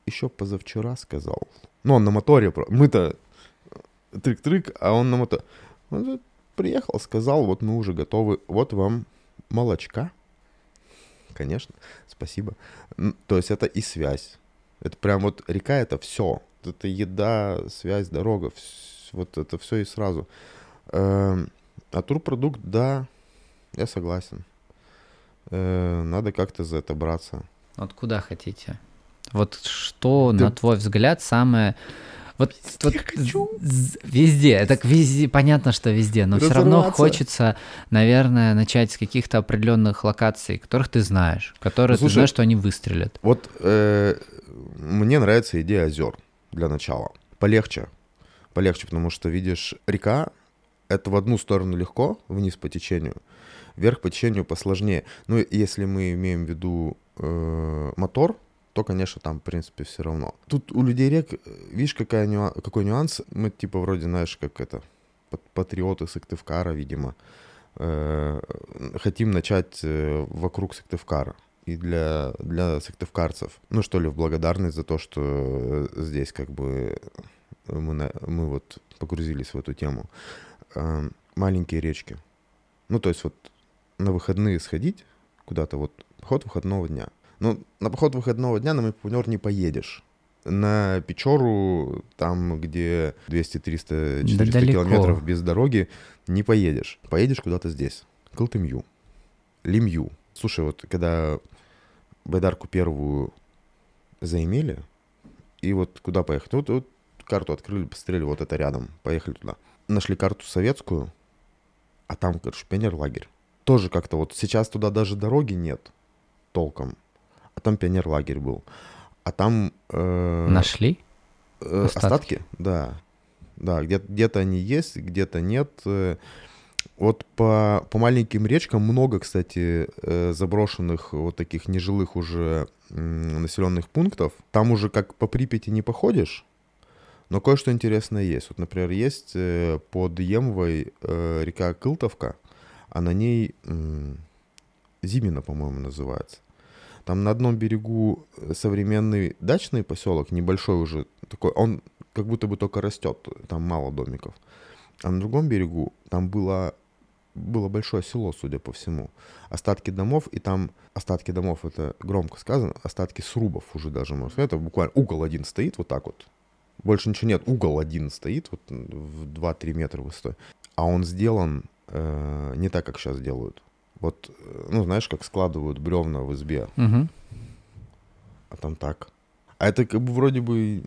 [SPEAKER 2] Еще позавчера сказал. Ну, он на моторе. Мы-то трик-трик, а он на моторе. Приехал, сказал, вот мы уже готовы. Вот вам молочка. Конечно, спасибо. То есть это и связь. Это прям вот река это все. Это еда, связь, дорога. Вот это все и сразу. Эм, А турпродукт, да, я согласен. Э, Надо как-то за это браться.
[SPEAKER 1] Вот куда хотите? Вот что,
[SPEAKER 2] Да-
[SPEAKER 1] на твой взгляд, самое... Вот, вот
[SPEAKER 2] хочу.
[SPEAKER 1] везде, так везде, понятно, что везде, но все равно хочется, наверное, начать с каких-то определенных локаций, которых ты знаешь, которые
[SPEAKER 2] Ну, слушай,
[SPEAKER 1] ты знаешь, что они выстрелят.
[SPEAKER 2] Вот э, мне нравится идея озер для начала. Полегче. Полегче, потому что, видишь, река — это в одну сторону легко, вниз по течению, вверх по течению посложнее. Ну, если мы имеем в виду э, мотор, то, конечно, там, в принципе, все равно. Тут у людей рек, э, видишь, какая нюа- какой нюанс? Мы, типа, вроде, знаешь, как это, пат- патриоты Сыктывкара, видимо, э, хотим начать э, вокруг Сыктывкара и для, для сыктывкарцев. Ну, что ли, в благодарность за то, что э, здесь как бы мы, на- мы вот погрузились в эту тему. Эм, Маленькие речки. Ну, то есть вот на выходные сходить куда-то, вот поход выходного дня. Ну, на поход выходного дня на Майпунер не поедешь. На Печору, там, где 200, 300, 400
[SPEAKER 1] далеко.
[SPEAKER 2] километров без дороги, не поедешь. Поедешь куда-то здесь. Калтымью. Лимью. Слушай, вот когда байдарку первую заимели, и вот куда поехать? Вот, вот карту открыли, посмотрели, вот это рядом, поехали туда. Нашли карту советскую, а там, короче, пионер-лагерь. Тоже как-то вот сейчас туда даже дороги нет толком, а там пионер-лагерь был. А там... э,
[SPEAKER 1] Нашли?
[SPEAKER 2] Э,
[SPEAKER 1] Остатки?
[SPEAKER 2] Остатки? Да. Да, где- где-то они есть, где-то нет. Э, Вот по, по маленьким речкам много, кстати, э, заброшенных вот таких нежилых уже населенных пунктов. Там уже как по Припяти не походишь, но кое-что интересное есть. Вот, например, есть э, под Емвой река Кылтовка, а на ней Зимина, по-моему, называется. Там на одном берегу э, современный дачный поселок, небольшой уже такой, он как будто бы только растет, там мало домиков. А на другом берегу там было, было большое село, судя по всему. Остатки домов, и там остатки домов, это громко сказано, остатки срубов уже даже, можно сказать. Это буквально угол один стоит вот так вот. Больше ничего нет, угол один стоит вот в 2-3 метра высотой. А он сделан э, не так, как сейчас делают. Вот, ну, знаешь, как складывают бревна в избе,
[SPEAKER 1] Мгм.
[SPEAKER 2] а там так. А это как бы вроде бы...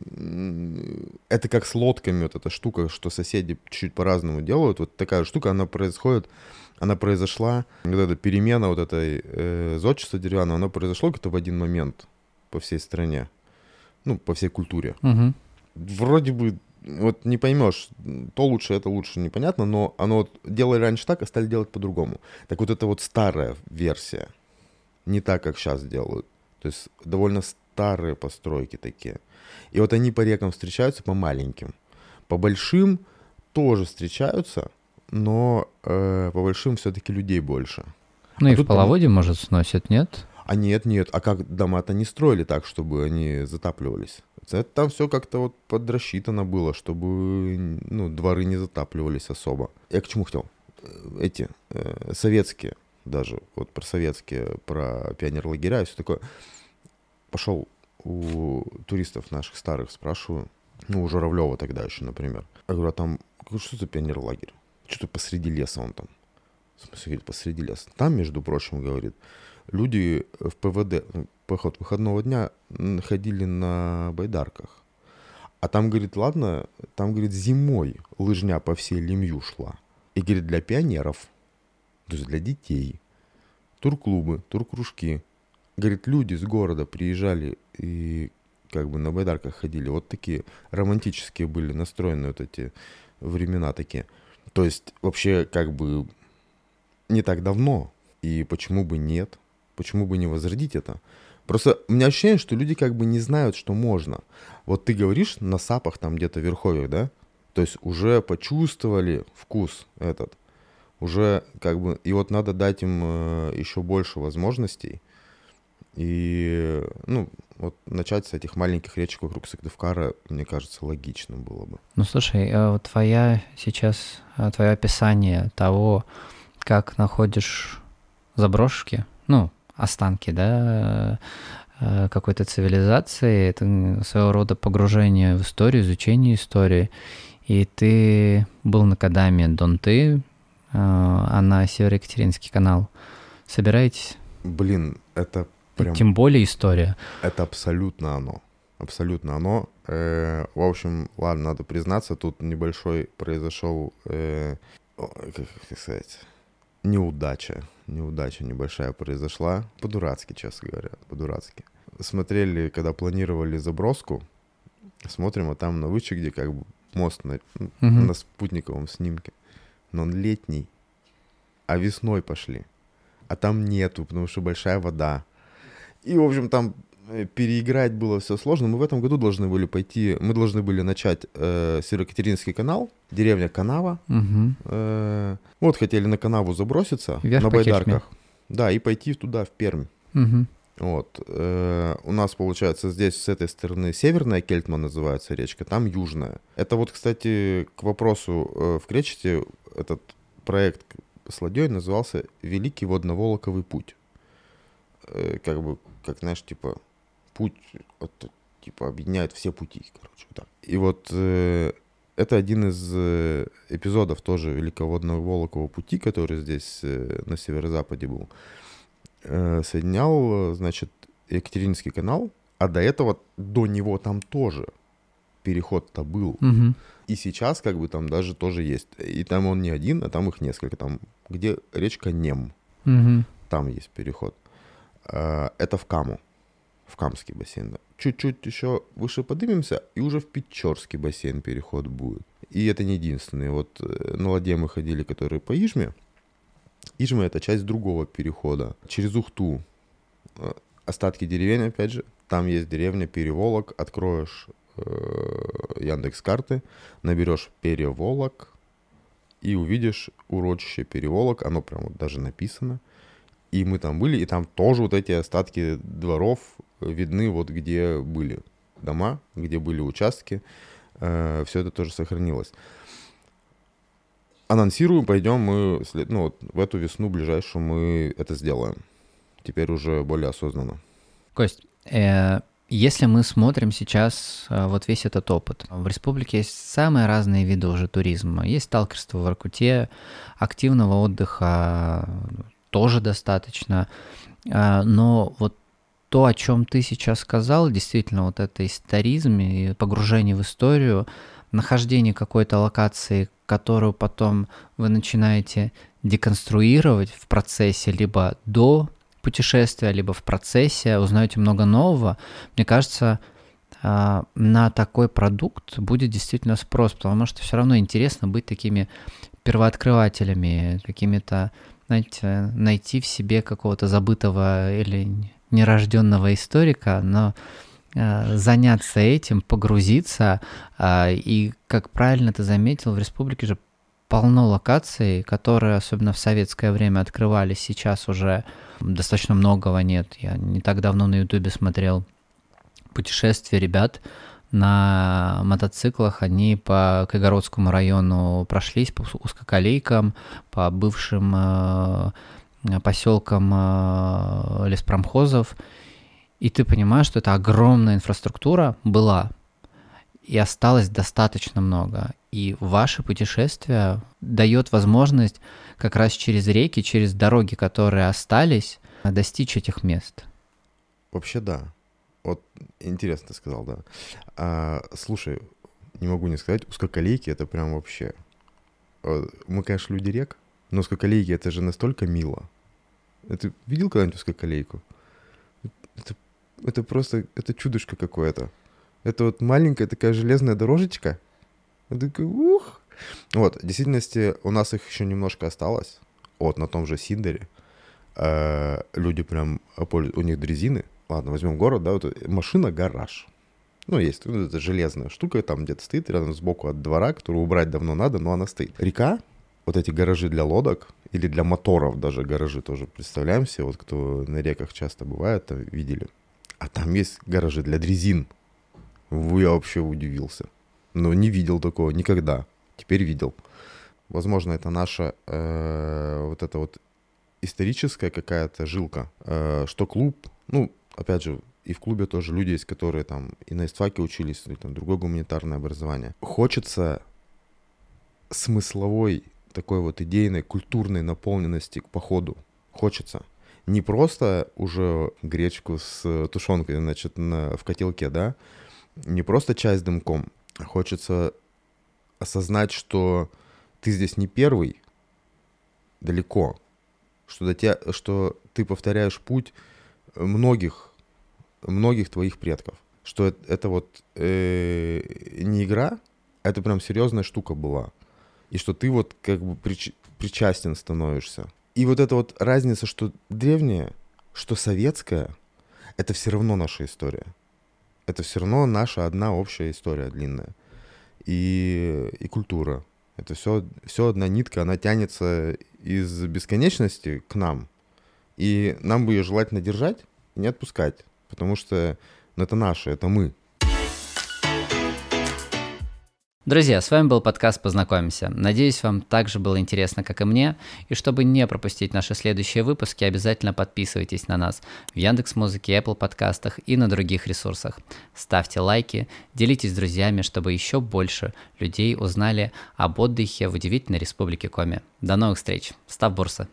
[SPEAKER 2] Это как с лодками вот эта штука, что соседи чуть-чуть по-разному делают. Вот такая штука, она происходит, она произошла, вот эта перемена вот этой э, зодчества деревянного, она произошла как-то в один момент по всей стране. Ну, по всей культуре.
[SPEAKER 1] Мгм.
[SPEAKER 2] Вроде бы, вот не поймешь, то лучше, это лучше, непонятно, но оно вот делали раньше так, а стали делать по-другому. Так вот это вот старая версия, не так, как сейчас делают. То есть довольно старые постройки такие. И вот они по рекам встречаются, по маленьким. По большим тоже встречаются, но э, по большим все-таки людей больше.
[SPEAKER 1] Ну
[SPEAKER 2] А
[SPEAKER 1] и в
[SPEAKER 2] по-моему-
[SPEAKER 1] половодье, может, сносит, нет?
[SPEAKER 2] А нет, нет, а как дома-то не строили так, чтобы они затапливались? Это там все как-то вот подрасчитано было, чтобы ну, дворы не затапливались особо. Я к чему хотел? Эти э, советские даже, вот про советские, про пионерлагеря и все такое. Пошел у туристов наших старых, спрашиваю, ну, у Журавлева тогда еще, например. Я говорю, а там, что за пионерлагерь? Что-то посреди леса он там. В смысле, посреди леса. Там, между прочим, говорит, люди в ПВД, ну, поход выходного дня ходили на байдарках. А там, говорит, ладно, там, говорит, зимой лыжня по всей Лемью шла. И, говорит, для пионеров, то есть для детей, турклубы, туркружки. Говорит, люди с города приезжали и как бы на байдарках ходили. Вот такие романтические были настроены вот эти времена такие. То есть вообще как бы не так давно. И почему бы нет? Почему бы не возродить это? Просто у меня ощущение, что люди как бы не знают, что можно. Вот ты говоришь на сапах там где-то в Верховьях, да? То есть уже почувствовали вкус этот. Уже как бы... И вот надо дать им э, еще больше возможностей. И, ну, вот начать с этих маленьких речек вокруг Сыктывкара, мне кажется, логично было бы.
[SPEAKER 1] Ну, слушай, э, твоя сейчас, э, твое описание того, как находишь заброшки, ну, останки, да, э, какой-то цивилизации, это своего рода погружение в историю, изучение истории. И ты был на Кадаме Донты, а на Северо-Екатеринский канал. Собираетесь?
[SPEAKER 2] Блин, это прям...
[SPEAKER 1] Тем более история.
[SPEAKER 2] Это абсолютно оно. Абсолютно оно. Э, в общем, ладно, надо признаться, тут небольшой произошел, э, как сказать, неудача. Неудача небольшая произошла. По-дурацки, честно говоря, по-дурацки. Смотрели, когда планировали заброску, смотрим, а там на вычегде как бы мост на, угу. на спутниковом снимке. Но он летний, а весной пошли. А там нету, потому что большая вода. И, в общем, там переиграть было все сложно. Мы в этом году должны были пойти, мы должны были начать э, Северокатеринский канал, деревня Канава.
[SPEAKER 1] Угу.
[SPEAKER 2] Э, вот хотели на Канаву заброситься Вверх на байдарках. Да, и пойти туда, в Пермь.
[SPEAKER 1] Угу.
[SPEAKER 2] Вот. Э, у нас, получается, здесь с этой стороны северная Кельтман называется речка, там южная. Это вот, кстати, к вопросу э, в Кречете этот проект с ладьей назывался «Великий водноволоковый путь». Э, как бы как, знаешь, типа, путь, вот, типа, объединяет все пути, короче, вот так. И вот э, это один из э, эпизодов тоже Велиководного Волокового пути, который здесь э, на северо-западе был. Э, соединял, значит, Екатерининский канал, а до этого, до него там тоже переход-то был.
[SPEAKER 1] Угу.
[SPEAKER 2] И сейчас как бы там даже тоже есть. И там он не один, а там их несколько. Там, где речка Нем,
[SPEAKER 1] угу.
[SPEAKER 2] там есть переход. Э, это в Каму, в Камский бассейн. Да. Чуть-чуть еще выше поднимемся, и уже в Печорский бассейн переход будет. И это не единственный. Вот э, на ладье мы ходили, которые по Ижме. Ижма — это часть другого перехода. Через Ухту э, остатки деревень, опять же. Там есть деревня Переволок. Откроешь Яндекс карты, наберешь Переволок и увидишь урочище Переволок. Оно прям вот даже написано. И мы там были, и там тоже вот эти остатки дворов видны, вот где были дома, где были участки. Э, все это тоже сохранилось. Анонсируем, пойдем мы ну, вот, в эту весну ближайшую мы это сделаем. Теперь уже более осознанно.
[SPEAKER 1] Кость, э, если мы смотрим сейчас э, вот весь этот опыт, в республике есть самые разные виды уже туризма. Есть сталкерство в Аркуте, активного отдыха, тоже достаточно. А, но вот то, о чем ты сейчас сказал, действительно, вот это историзм и погружение в историю, нахождение какой-то локации, которую потом вы начинаете деконструировать в процессе либо до путешествия, либо в процессе, узнаете много нового, мне кажется, а, на такой продукт будет действительно спрос, потому что все равно интересно быть такими первооткрывателями, какими-то знаете, найти в себе какого-то забытого или нерожденного историка, но э, заняться этим, погрузиться. Э, и, как правильно ты заметил, в республике же полно локаций, которые, особенно в советское время, открывались. Сейчас уже достаточно многого нет. Я не так давно на Ютубе смотрел путешествия ребят на мотоциклах. Они по Кайгородскому району прошлись по узкоколейкам, по бывшим э, поселкам э, леспромхозов. И ты понимаешь, что это огромная инфраструктура была, и осталось достаточно много. И ваше путешествие дает возможность как раз через реки, через дороги, которые остались, достичь этих мест.
[SPEAKER 2] Вообще да. Вот интересно ты сказал, да. А, слушай, не могу не сказать, узкоколейки это прям вообще... Мы, конечно, люди рек, но узкоколейки это же настолько мило. Ты видел когда-нибудь узкоколейку? Это, это просто, это чудышко какое-то. Это вот маленькая такая железная дорожечка. такой, ух. Вот, в действительности у нас их еще немножко осталось. Вот, на том же Синдере. Э, люди прям, у них дрезины. Ладно, возьмем город, да, вот машина-гараж. Ну, есть, ну, это железная штука, там где-то стоит рядом сбоку от двора, которую убрать давно надо, но она стоит. Река, вот эти гаражи для лодок, или для моторов даже гаражи тоже представляем себе, вот кто на реках часто бывает, видели. А там есть гаражи для дрезин. Я вообще удивился. Но не видел такого никогда. Теперь видел. Возможно, это наша э, вот эта вот историческая какая-то жилка, э, что клуб, ну, опять же, и в клубе тоже люди есть, которые там и на истфаке учились, или там другое гуманитарное образование. Хочется смысловой такой вот идейной, культурной наполненности к походу. Хочется. Не просто уже гречку с тушенкой, значит, на, в котелке, да, не просто чай с дымком. Хочется осознать, что ты здесь не первый, далеко, что, до тебя, что ты повторяешь путь многих, многих твоих предков, что это, это вот э, не игра, это прям серьезная штука была, и что ты вот как бы прич, причастен становишься. И вот эта вот разница, что древняя, что советская, это все равно наша история это все равно наша одна общая история длинная. И, и культура. Это все, все одна нитка, она тянется из бесконечности к нам. И нам бы ее желательно держать и не отпускать. Потому что ну, это наше, это мы.
[SPEAKER 1] Друзья, с вами был подкаст «Познакомимся». Надеюсь, вам также было интересно, как и мне. И чтобы не пропустить наши следующие выпуски, обязательно подписывайтесь на нас в Яндекс Музыке, Apple подкастах и на других ресурсах. Ставьте лайки, делитесь с друзьями, чтобы еще больше людей узнали об отдыхе в удивительной республике Коми. До новых встреч. Став Бурса.